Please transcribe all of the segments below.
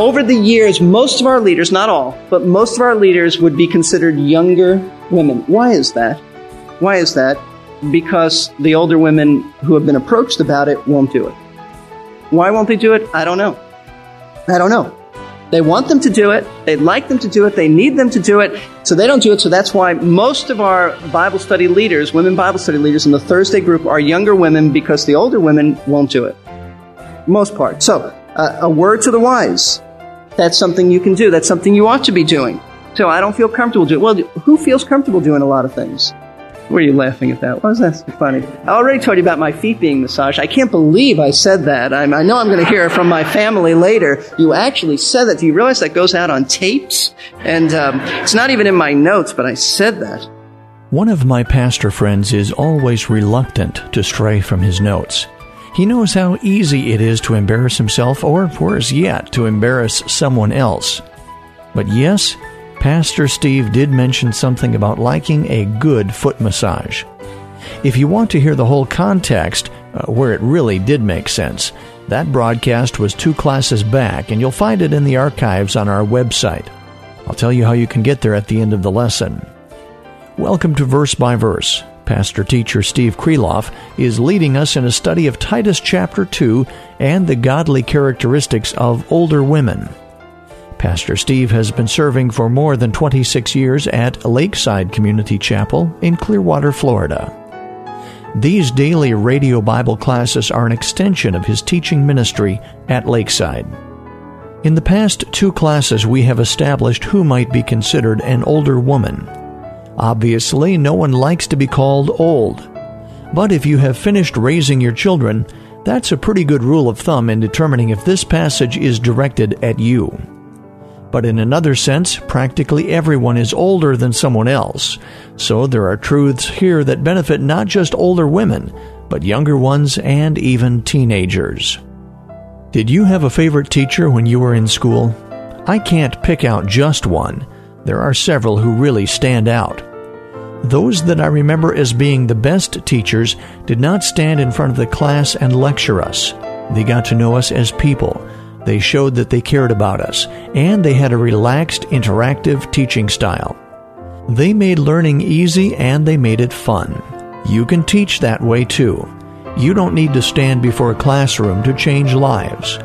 Over the years, most of our leaders, not all, but most of our leaders would be considered younger women. Why is that? Why is that? Because the older women who have been approached about it won't do it. Why won't they do it? I don't know. I don't know. They want them to do it. They'd like them to do it. They need them to do it. So they don't do it. So that's why most of our Bible study leaders, women Bible study leaders in the Thursday group are younger women because the older women won't do it. Most part. So, uh, a word to the wise. That's something you can do. That's something you ought to be doing. So I don't feel comfortable doing. Well, who feels comfortable doing a lot of things? Why are you laughing at that? Why was that so funny? I already told you about my feet being massaged. I can't believe I said that. I'm, i know I'm going to hear from my family later. You actually said that. Do you realize that goes out on tapes? And um, it's not even in my notes, but I said that. One of my pastor friends is always reluctant to stray from his notes. He knows how easy it is to embarrass himself, or worse yet, to embarrass someone else. But yes, Pastor Steve did mention something about liking a good foot massage. If you want to hear the whole context, uh, where it really did make sense, that broadcast was two classes back, and you'll find it in the archives on our website. I'll tell you how you can get there at the end of the lesson. Welcome to Verse by Verse. Pastor teacher Steve Kreloff is leading us in a study of Titus chapter 2 and the godly characteristics of older women. Pastor Steve has been serving for more than 26 years at Lakeside Community Chapel in Clearwater, Florida. These daily radio Bible classes are an extension of his teaching ministry at Lakeside. In the past two classes, we have established who might be considered an older woman. Obviously, no one likes to be called old. But if you have finished raising your children, that's a pretty good rule of thumb in determining if this passage is directed at you. But in another sense, practically everyone is older than someone else. So there are truths here that benefit not just older women, but younger ones and even teenagers. Did you have a favorite teacher when you were in school? I can't pick out just one. There are several who really stand out. Those that I remember as being the best teachers did not stand in front of the class and lecture us. They got to know us as people. They showed that they cared about us, and they had a relaxed, interactive teaching style. They made learning easy and they made it fun. You can teach that way too. You don't need to stand before a classroom to change lives.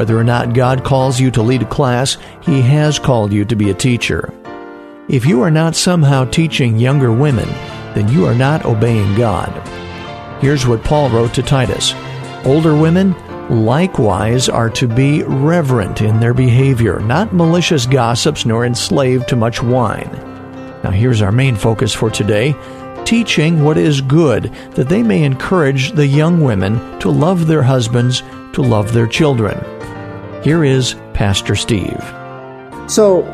Whether or not God calls you to lead a class, He has called you to be a teacher. If you are not somehow teaching younger women, then you are not obeying God. Here's what Paul wrote to Titus Older women likewise are to be reverent in their behavior, not malicious gossips nor enslaved to much wine. Now, here's our main focus for today teaching what is good, that they may encourage the young women to love their husbands, to love their children. Here is Pastor Steve. So,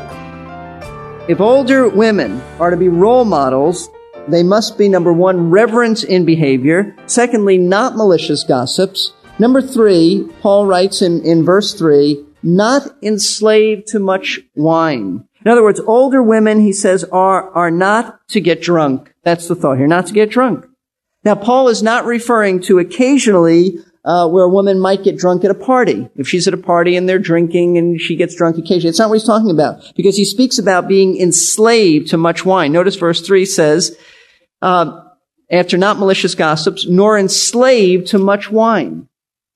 if older women are to be role models, they must be number one, reverence in behavior. Secondly, not malicious gossips. Number three, Paul writes in, in verse three, not enslaved to much wine. In other words, older women, he says, are, are not to get drunk. That's the thought here, not to get drunk. Now, Paul is not referring to occasionally uh, where a woman might get drunk at a party. If she's at a party and they're drinking and she gets drunk occasionally. It's not what he's talking about because he speaks about being enslaved to much wine. Notice verse 3 says, uh, after not malicious gossips, nor enslaved to much wine.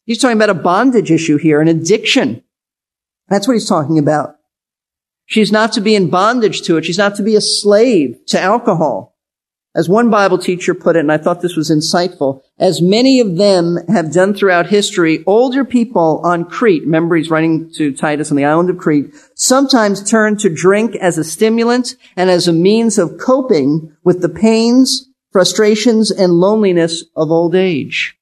He's talking about a bondage issue here, an addiction. That's what he's talking about. She's not to be in bondage to it. She's not to be a slave to alcohol. As one Bible teacher put it, and I thought this was insightful, as many of them have done throughout history, older people on Crete, remember he's writing to Titus on the island of Crete, sometimes turn to drink as a stimulant and as a means of coping with the pains frustrations, and loneliness of old age.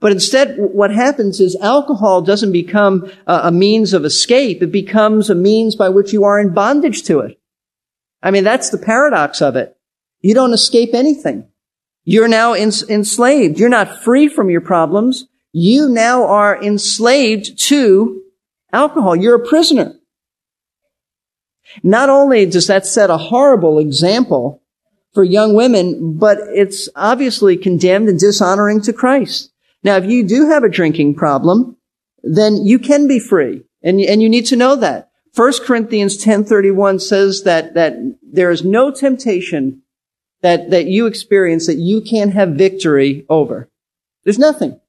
But instead, what happens is alcohol doesn't become a means of escape. It becomes a means by which you are in bondage to it. I mean, that's the paradox of it. You don't escape anything. You're now enslaved. You're not free from your problems. You now are enslaved to alcohol. You're a prisoner. Not only does that set a horrible example for young women, but it's obviously condemned and dishonoring to Christ. Now, if you do have a drinking problem, then you can be free. And, and you need to know that. 1 Corinthians 10:31 says that that there is no temptation that that you experience that you can't have victory over. There's nothing.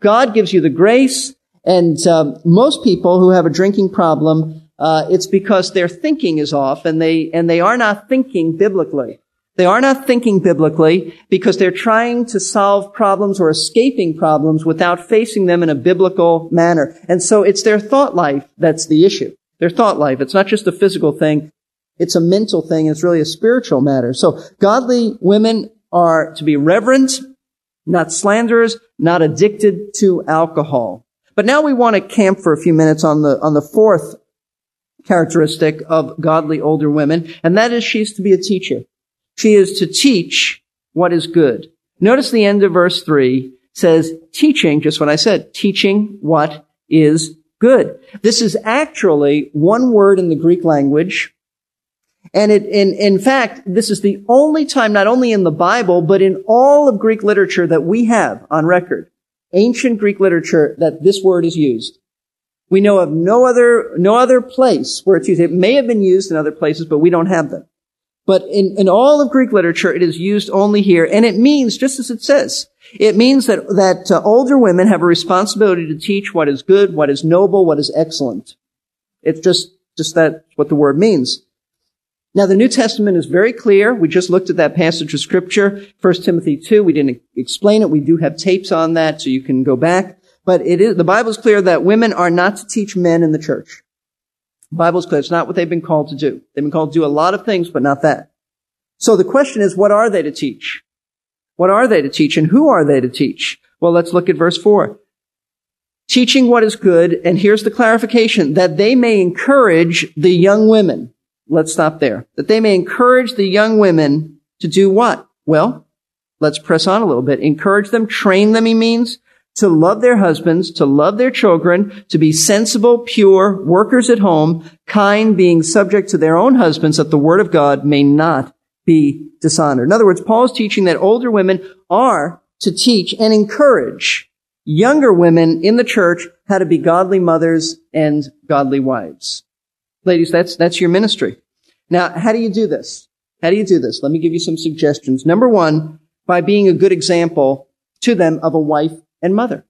God gives you the grace, and um, most people who have a drinking problem, uh, it's because their thinking is off, and they and they are not thinking biblically. They are not thinking biblically because they're trying to solve problems or escaping problems without facing them in a biblical manner. And so it's their thought life that's the issue. Their thought life. It's not just a physical thing. It's a mental thing. It's really a spiritual matter. So godly women are to be reverent, not slanderers, not addicted to alcohol. But now we want to camp for a few minutes on the, on the fourth characteristic of godly older women, and that is she's to be a teacher. She is to teach what is good. Notice the end of verse three says teaching, just what I said, teaching what is good. This is actually one word in the Greek language. And it, in, in fact, this is the only time, not only in the Bible, but in all of Greek literature that we have on record, ancient Greek literature, that this word is used. We know of no other, no other place where it's used. It may have been used in other places, but we don't have them. But in, in all of Greek literature, it is used only here, and it means, just as it says, it means that, that uh, older women have a responsibility to teach what is good, what is noble, what is excellent. It's just, just that what the word means. Now the New Testament is very clear. We just looked at that passage of scripture, 1 Timothy 2. We didn't explain it. We do have tapes on that, so you can go back. But it is, the Bible is clear that women are not to teach men in the church. The Bible's clear. It's not what they've been called to do. They've been called to do a lot of things, but not that. So the question is, what are they to teach? What are they to teach and who are they to teach? Well, let's look at verse four. Teaching what is good, and here's the clarification, that they may encourage the young women. Let's stop there. That they may encourage the young women to do what? Well, let's press on a little bit. Encourage them, train them, he means, to love their husbands, to love their children, to be sensible, pure, workers at home, kind, being subject to their own husbands, that the word of God may not be dishonored. In other words, Paul is teaching that older women are to teach and encourage younger women in the church how to be godly mothers and godly wives. Ladies, that's, that's your ministry. Now, how do you do this? How do you do this? Let me give you some suggestions. Number one, by being a good example to them of a wife and mother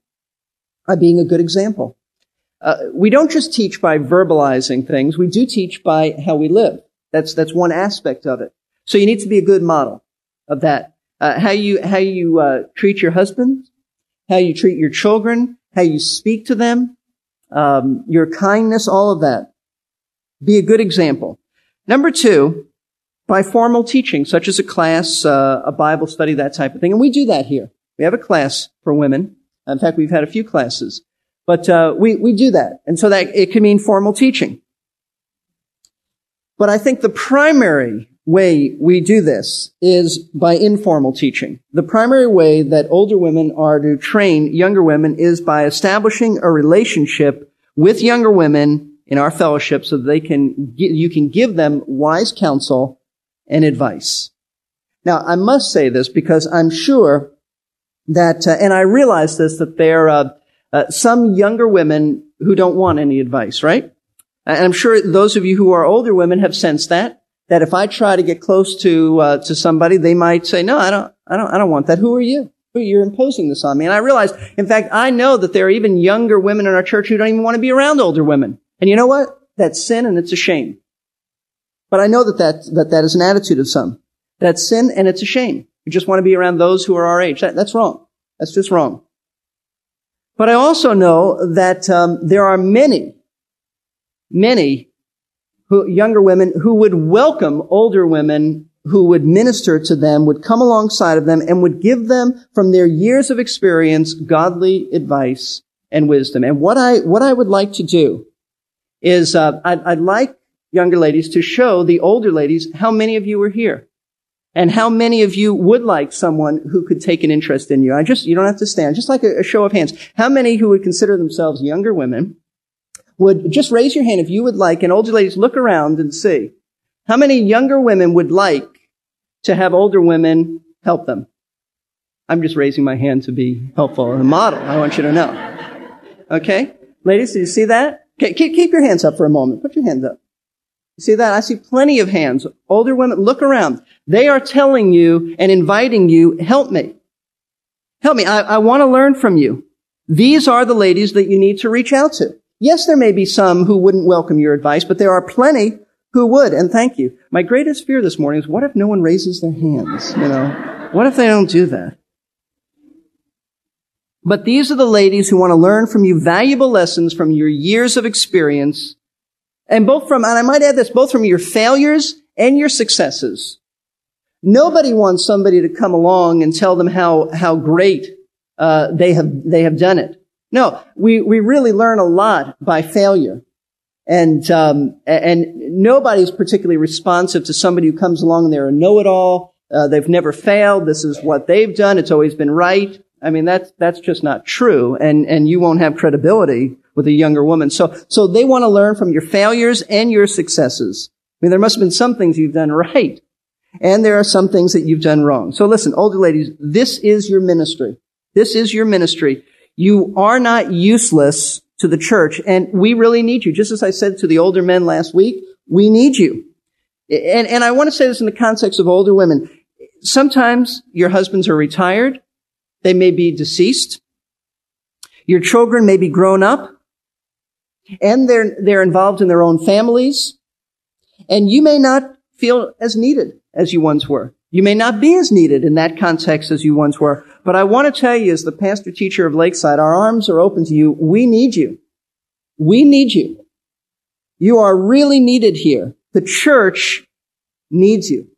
by being a good example. Uh, we don't just teach by verbalizing things. We do teach by how we live. That's, that's one aspect of it. So you need to be a good model of that. Uh, how you, how you, uh, treat your husband, how you treat your children, how you speak to them, um, your kindness, all of that. Be a good example. Number two, by formal teaching, such as a class, uh, a Bible study, that type of thing. And we do that here. We have a class for women in fact, we've had a few classes, but uh, we we do that, and so that it can mean formal teaching. But I think the primary way we do this is by informal teaching. The primary way that older women are to train younger women is by establishing a relationship with younger women in our fellowship so that they can, you can give them wise counsel and advice. Now, I must say this because I'm sure that, uh, and I realize this, that there are uh, uh, some younger women who don't want any advice, right? And I'm sure those of you who are older women have sensed that, that if I try to get close to, uh, to somebody, they might say, no, I don't, I don't, I don't want that. Who are you? You're imposing this on me. And I realize, in fact, I know that there are even younger women in our church who don't even want to be around older women. And you know what? That's sin and it's a shame. But I know that that, that, that is an attitude of some. That's sin and it's a shame. We just want to be around those who are our age. That, that's wrong. That's just wrong. But I also know that um, there are many, many who, younger women who would welcome older women who would minister to them would come alongside of them and would give them from their years of experience godly advice and wisdom. And what I what I would like to do is uh, I'd, I'd like younger ladies to show the older ladies how many of you are here. And how many of you would like someone who could take an interest in you? I just, you don't have to stand, just like a, a show of hands. How many who would consider themselves younger women would just raise your hand if you would like, and older ladies look around and see. How many younger women would like to have older women help them? I'm just raising my hand to be helpful, and a model. I want you to know. Okay? Ladies, do you see that? Okay, keep, keep your hands up for a moment. Put your hands up. You see that? I see plenty of hands. Older women, look around. They are telling you and inviting you, help me. Help me. I, I want to learn from you. These are the ladies that you need to reach out to. Yes, there may be some who wouldn't welcome your advice, but there are plenty who would, and thank you. My greatest fear this morning is what if no one raises their hands? You know, what if they don't do that? But these are the ladies who want to learn from you valuable lessons from your years of experience, and both from, and I might add this, both from your failures and your successes. Nobody wants somebody to come along and tell them how, how great uh, they have they have done it. No, we, we really learn a lot by failure. And, um, and nobody's particularly responsive to somebody who comes along and they're a know-it-all. Uh, they've never failed. This is what they've done. It's always been right. I mean, that's, that's just not true. And, and you won't have credibility with a younger woman. So, so they want to learn from your failures and your successes. I mean, there must have been some things you've done right. And there are some things that you've done wrong. So listen, older ladies, this is your ministry. This is your ministry. You are not useless to the church, and we really need you. Just as I said to the older men last week, we need you. And, and I want to say this in the context of older women. Sometimes your husbands are retired. They may be deceased. Your children may be grown up and they're, they're involved in their own families. And you may not feel as needed as you once were. You may not be as needed in that context as you once were. But I want to tell you, as the pastor teacher of Lakeside, our arms are open to you. We need you. We need you. You are really needed here. The church needs you.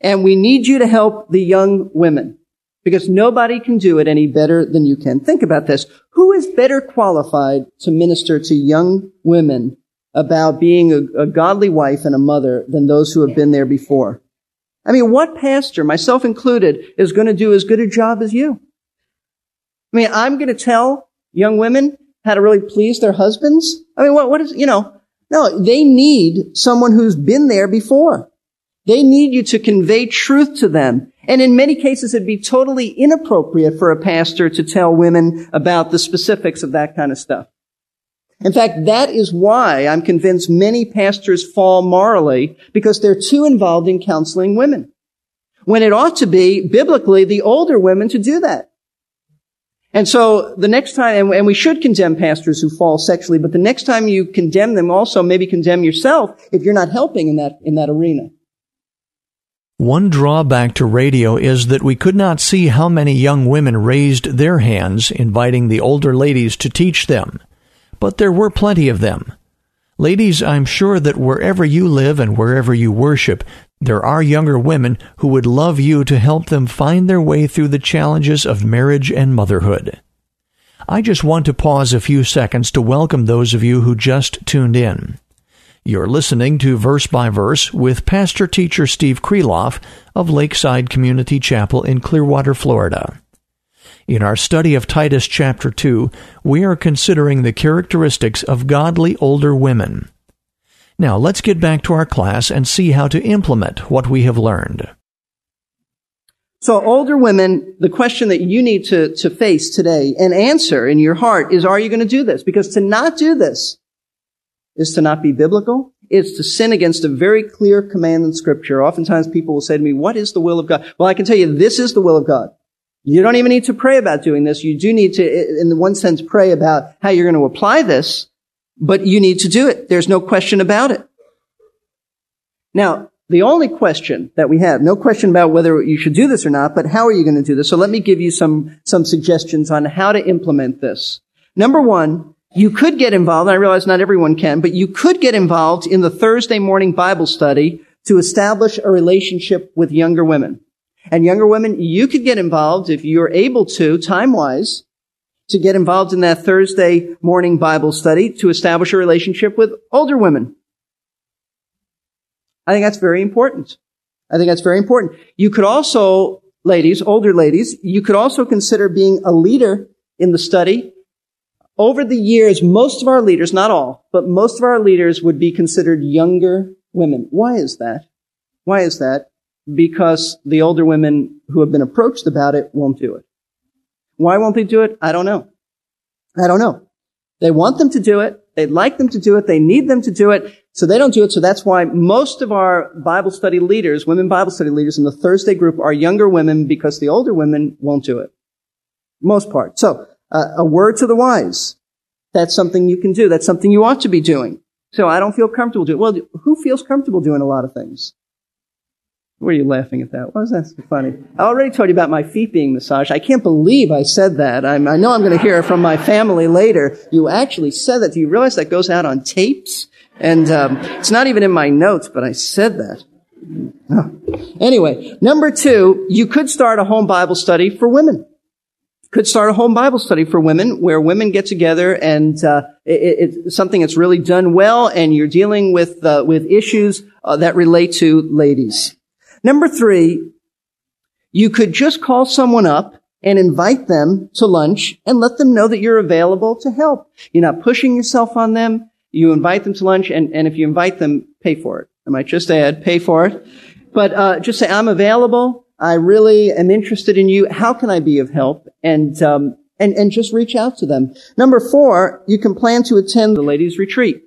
And we need you to help the young women because nobody can do it any better than you can. Think about this. Who is better qualified to minister to young women about being a, a godly wife and a mother than those who have been there before? I mean, what pastor, myself included, is going to do as good a job as you? I mean, I'm going to tell young women how to really please their husbands. I mean, what, what is, you know, no, they need someone who's been there before. They need you to convey truth to them. And in many cases, it'd be totally inappropriate for a pastor to tell women about the specifics of that kind of stuff. In fact, that is why I'm convinced many pastors fall morally because they're too involved in counseling women. When it ought to be, biblically, the older women to do that. And so the next time, and we should condemn pastors who fall sexually, but the next time you condemn them also maybe condemn yourself if you're not helping in that, in that arena. One drawback to radio is that we could not see how many young women raised their hands, inviting the older ladies to teach them but there were plenty of them. Ladies, I'm sure that wherever you live and wherever you worship, there are younger women who would love you to help them find their way through the challenges of marriage and motherhood. I just want to pause a few seconds to welcome those of you who just tuned in. You're listening to Verse by Verse with Pastor Teacher Steve Kreloff of Lakeside Community Chapel in Clearwater, Florida. In our study of Titus chapter 2, we are considering the characteristics of godly older women. Now let's get back to our class and see how to implement what we have learned. So older women, the question that you need to, to face today and answer in your heart is, are you going to do this? Because to not do this is to not be biblical. It's to sin against a very clear command in scripture. Oftentimes people will say to me, what is the will of God? Well, I can tell you this is the will of God. You don't even need to pray about doing this. You do need to, in one sense, pray about how you're going to apply this, but you need to do it. There's no question about it. Now, the only question that we have, no question about whether you should do this or not, but how are you going to do this? So let me give you some, some suggestions on how to implement this. Number one, you could get involved, I realize not everyone can, but you could get involved in the Thursday morning Bible study to establish a relationship with younger women. And younger women, you could get involved if you're able to, time-wise, to get involved in that Thursday morning Bible study to establish a relationship with older women. I think that's very important. I think that's very important. You could also, ladies, older ladies, you could also consider being a leader in the study. Over the years, most of our leaders, not all, but most of our leaders would be considered younger women. Why is that? Why is that? Because the older women who have been approached about it won't do it. Why won't they do it? I don't know. I don't know. They want them to do it. They'd like them to do it. They need them to do it. So they don't do it. So that's why most of our Bible study leaders, women Bible study leaders in the Thursday group are younger women because the older women won't do it. Most part. So uh, a word to the wise. That's something you can do. That's something you ought to be doing. So I don't feel comfortable doing. Well, who feels comfortable doing a lot of things? Were you laughing at that? Why was that so funny? I already told you about my feet being massaged. I can't believe I said that. I'm, i know I'm going to hear it from my family later. You actually said that. Do you realize that goes out on tapes? And um, it's not even in my notes, but I said that. Oh. Anyway, number two, you could start a home Bible study for women. Could start a home Bible study for women where women get together and uh, it, it's something that's really done well, and you're dealing with uh, with issues uh, that relate to ladies. Number three, you could just call someone up and invite them to lunch and let them know that you're available to help. You're not pushing yourself on them. You invite them to lunch, and, and if you invite them, pay for it. I might just add, pay for it. But uh, just say, I'm available. I really am interested in you. How can I be of help? And um, and and just reach out to them. Number four, you can plan to attend the ladies' retreat.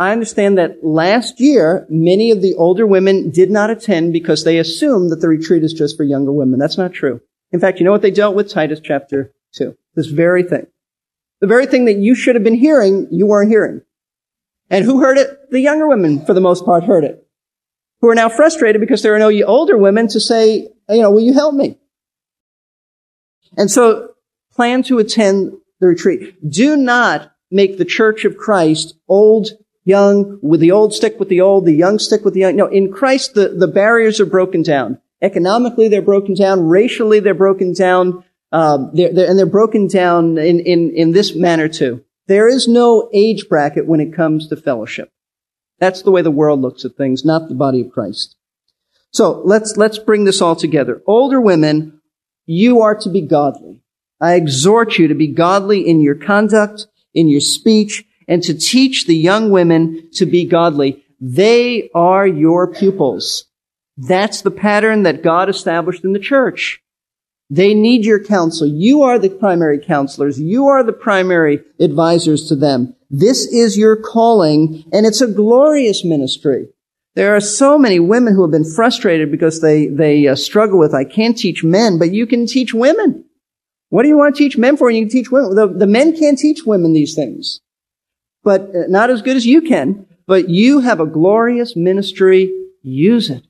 I understand that last year, many of the older women did not attend because they assumed that the retreat is just for younger women. That's not true. In fact, you know what they dealt with? Titus chapter 2. This very thing. The very thing that you should have been hearing, you weren't hearing. And who heard it? The younger women, for the most part, heard it. Who are now frustrated because there are no older women to say, you know, will you help me? And so plan to attend the retreat. Do not make the church of Christ old young, with the old stick with the old, the young stick with the young. No, in Christ, the, the barriers are broken down. Economically, they're broken down. Racially, they're broken down. Um, they're, they're, and they're broken down in, in, in this manner too. There is no age bracket when it comes to fellowship. That's the way the world looks at things, not the body of Christ. So let's, let's bring this all together. Older women, you are to be godly. I exhort you to be godly in your conduct, in your speech, and to teach the young women to be godly. They are your pupils. That's the pattern that God established in the church. They need your counsel. You are the primary counselors. You are the primary advisors to them. This is your calling, and it's a glorious ministry. There are so many women who have been frustrated because they, they uh, struggle with, I can't teach men, but you can teach women. What do you want to teach men for? You can teach women. The, the men can't teach women these things but uh, not as good as you can. But you have a glorious ministry. Use it.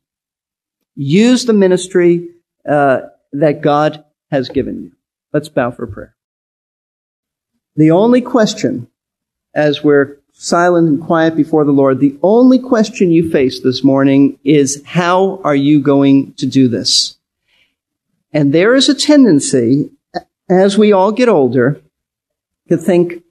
Use the ministry uh, that God has given you. Let's bow for prayer. The only question, as we're silent and quiet before the Lord, the only question you face this morning is how are you going to do this? And there is a tendency, as we all get older, to think,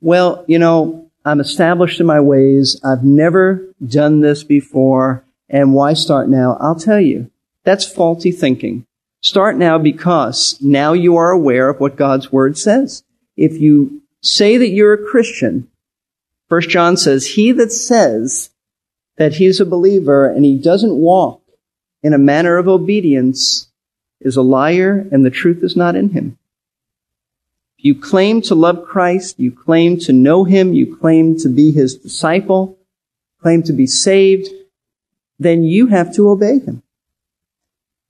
well, you know, I'm established in my ways. I've never done this before. And why start now? I'll tell you. That's faulty thinking. Start now because now you are aware of what God's word says. If you say that you're a Christian, First John says, he that says that he's a believer and he doesn't walk in a manner of obedience is a liar and the truth is not in him. You claim to love Christ. You claim to know Him. You claim to be His disciple. Claim to be saved. Then you have to obey Him.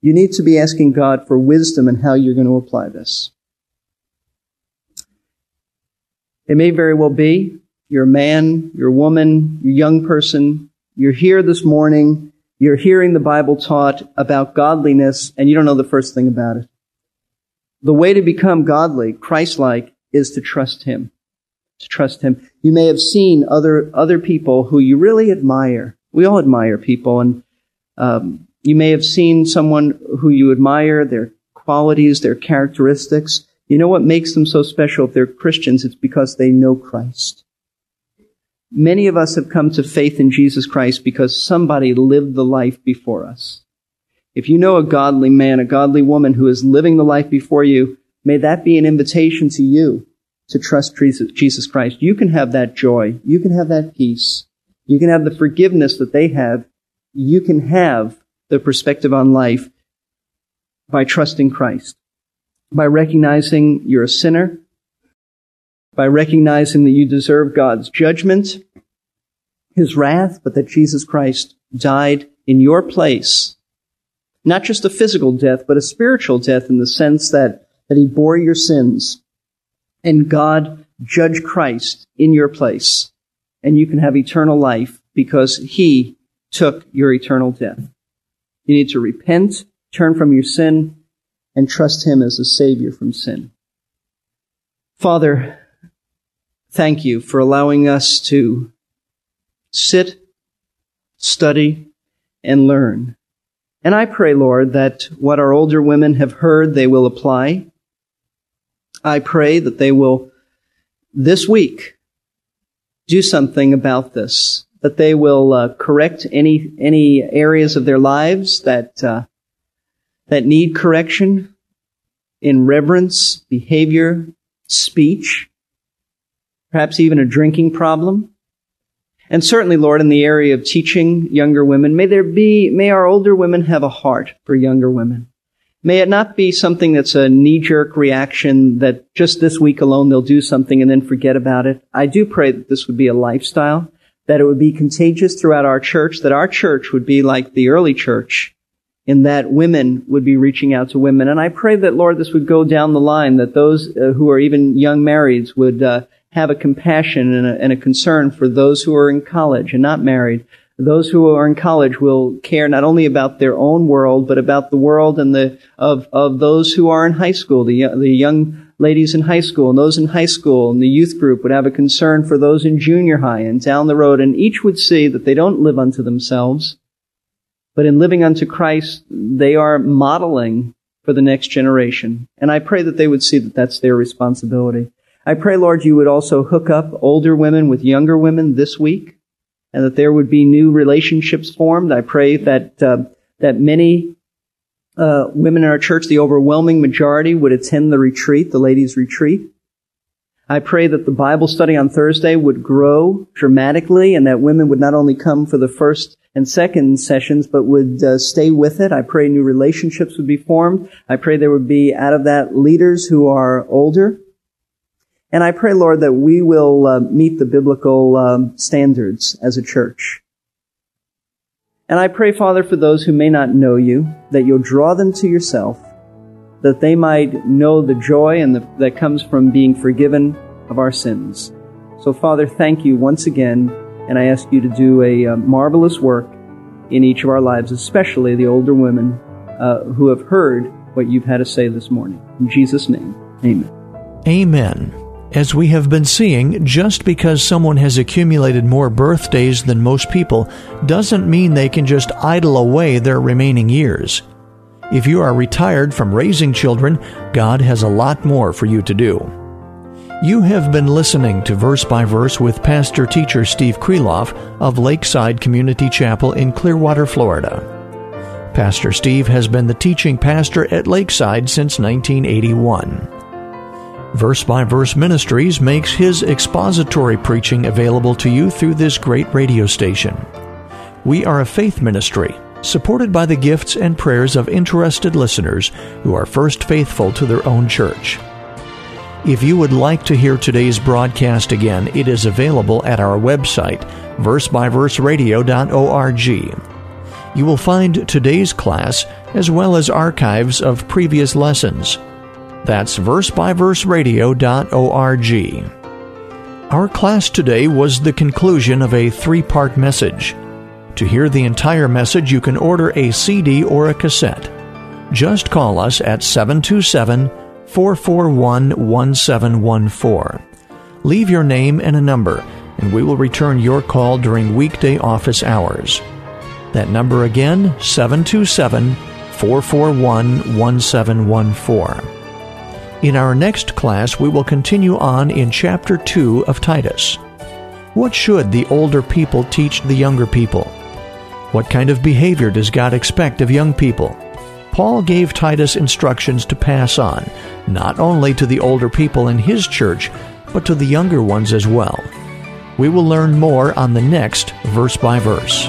You need to be asking God for wisdom and how you're going to apply this. It may very well be you're a man, you're a woman, you're a young person, you're here this morning, you're hearing the Bible taught about godliness, and you don't know the first thing about it. The way to become godly, Christ-like, is to trust Him. To trust Him. You may have seen other, other people who you really admire. We all admire people and Um, you may have seen someone who you admire, their qualities, their characteristics. You know what makes them so special if they're Christians? It's because they know Christ. Many of us have come to faith in Jesus Christ because somebody lived the life before us. If you know a godly man, a godly woman who is living the life before you, may that be an invitation to you to trust Jesus Christ. You can have that joy. You can have that peace. You can have the forgiveness that they have. You can have the perspective on life by trusting Christ, by recognizing you're a sinner, by recognizing that you deserve God's judgment, His wrath, but that Jesus Christ died in your place. Not just a physical death, but a spiritual death in the sense that, that He bore your sins and God judged Christ in your place. And you can have eternal life because He took your eternal death. You need to repent, turn from your sin, and trust Him as a Savior from sin. Father, thank you for allowing us to sit, study, and learn. And I pray, Lord, that what our older women have heard, they will apply. I pray that they will, this week, do something about this, that they will uh, correct any, any areas of their lives that, uh, that need correction in reverence, behavior, speech, perhaps even a drinking problem. And certainly, Lord, in the area of teaching younger women, may there be, may our older women have a heart for younger women. May it not be something that's a knee-jerk reaction that just this week alone they'll do something and then forget about it. I do pray that this would be a lifestyle, that it would be contagious throughout our church, that our church would be like the early church, in that women would be reaching out to women. And I pray that, Lord, this would go down the line, that those uh, who are even young marrieds would uh, have a compassion and a, and a concern for those who are in college and not married. Those who are in college will care not only about their own world, but about the world and the of of those who are in high school, the the young ladies in high school, and those in high school and the youth group would have a concern for those in junior high and down the road, and each would see that they don't live unto themselves, but in living unto Christ, they are modeling for the next generation. And I pray that they would see that that's their responsibility. I pray, Lord, you would also hook up older women with younger women this week, and that there would be new relationships formed. I pray that uh, that many uh, women in our church, the overwhelming majority, would attend the retreat, the ladies' retreat. I pray that the Bible study on Thursday would grow dramatically and that women would not only come for the first and second sessions, but would uh, stay with it. I pray new relationships would be formed. I pray there would be out of that leaders who are older. And I pray, Lord, that we will uh, meet the biblical um, standards as a church. And I pray, Father, for those who may not know you, that you'll draw them to yourself that they might know the joy and the, that comes from being forgiven of our sins. So, Father, thank you once again, and I ask you to do a uh, marvelous work in each of our lives, especially the older women uh, who have heard what you've had to say this morning. In Jesus' name, amen. Amen. As we have been seeing, just because someone has accumulated more birthdays than most people doesn't mean they can just idle away their remaining years. If you are retired from raising children, God has a lot more for you to do. You have been listening to Verse by Verse with pastor teacher Steve Kreloff of Lakeside Community Chapel in Clearwater, Florida. Pastor Steve has been the teaching pastor at Lakeside since 1981. Verse by Verse Ministries makes his expository preaching available to you through this great radio station. We are a faith ministry supported by the gifts and prayers of interested listeners who are first faithful to their own church. If you would like to hear today's broadcast again, it is available at our website, versebyverseradio.org. You will find today's class as well as archives of previous lessons. That's versebyverseradio.org. Our class today was the conclusion of a three part message. To hear the entire message, you can order a CD or a cassette. Just call us at 727 441 1714. Leave your name and a number, and we will return your call during weekday office hours. That number again, 727 441 1714. In our next class, we will continue on in chapter 2 of Titus. What should the older people teach the younger people? What kind of behavior does God expect of young people? Paul gave Titus instructions to pass on, not only to the older people in his church, but to the younger ones as well. We will learn more on the next verse by verse.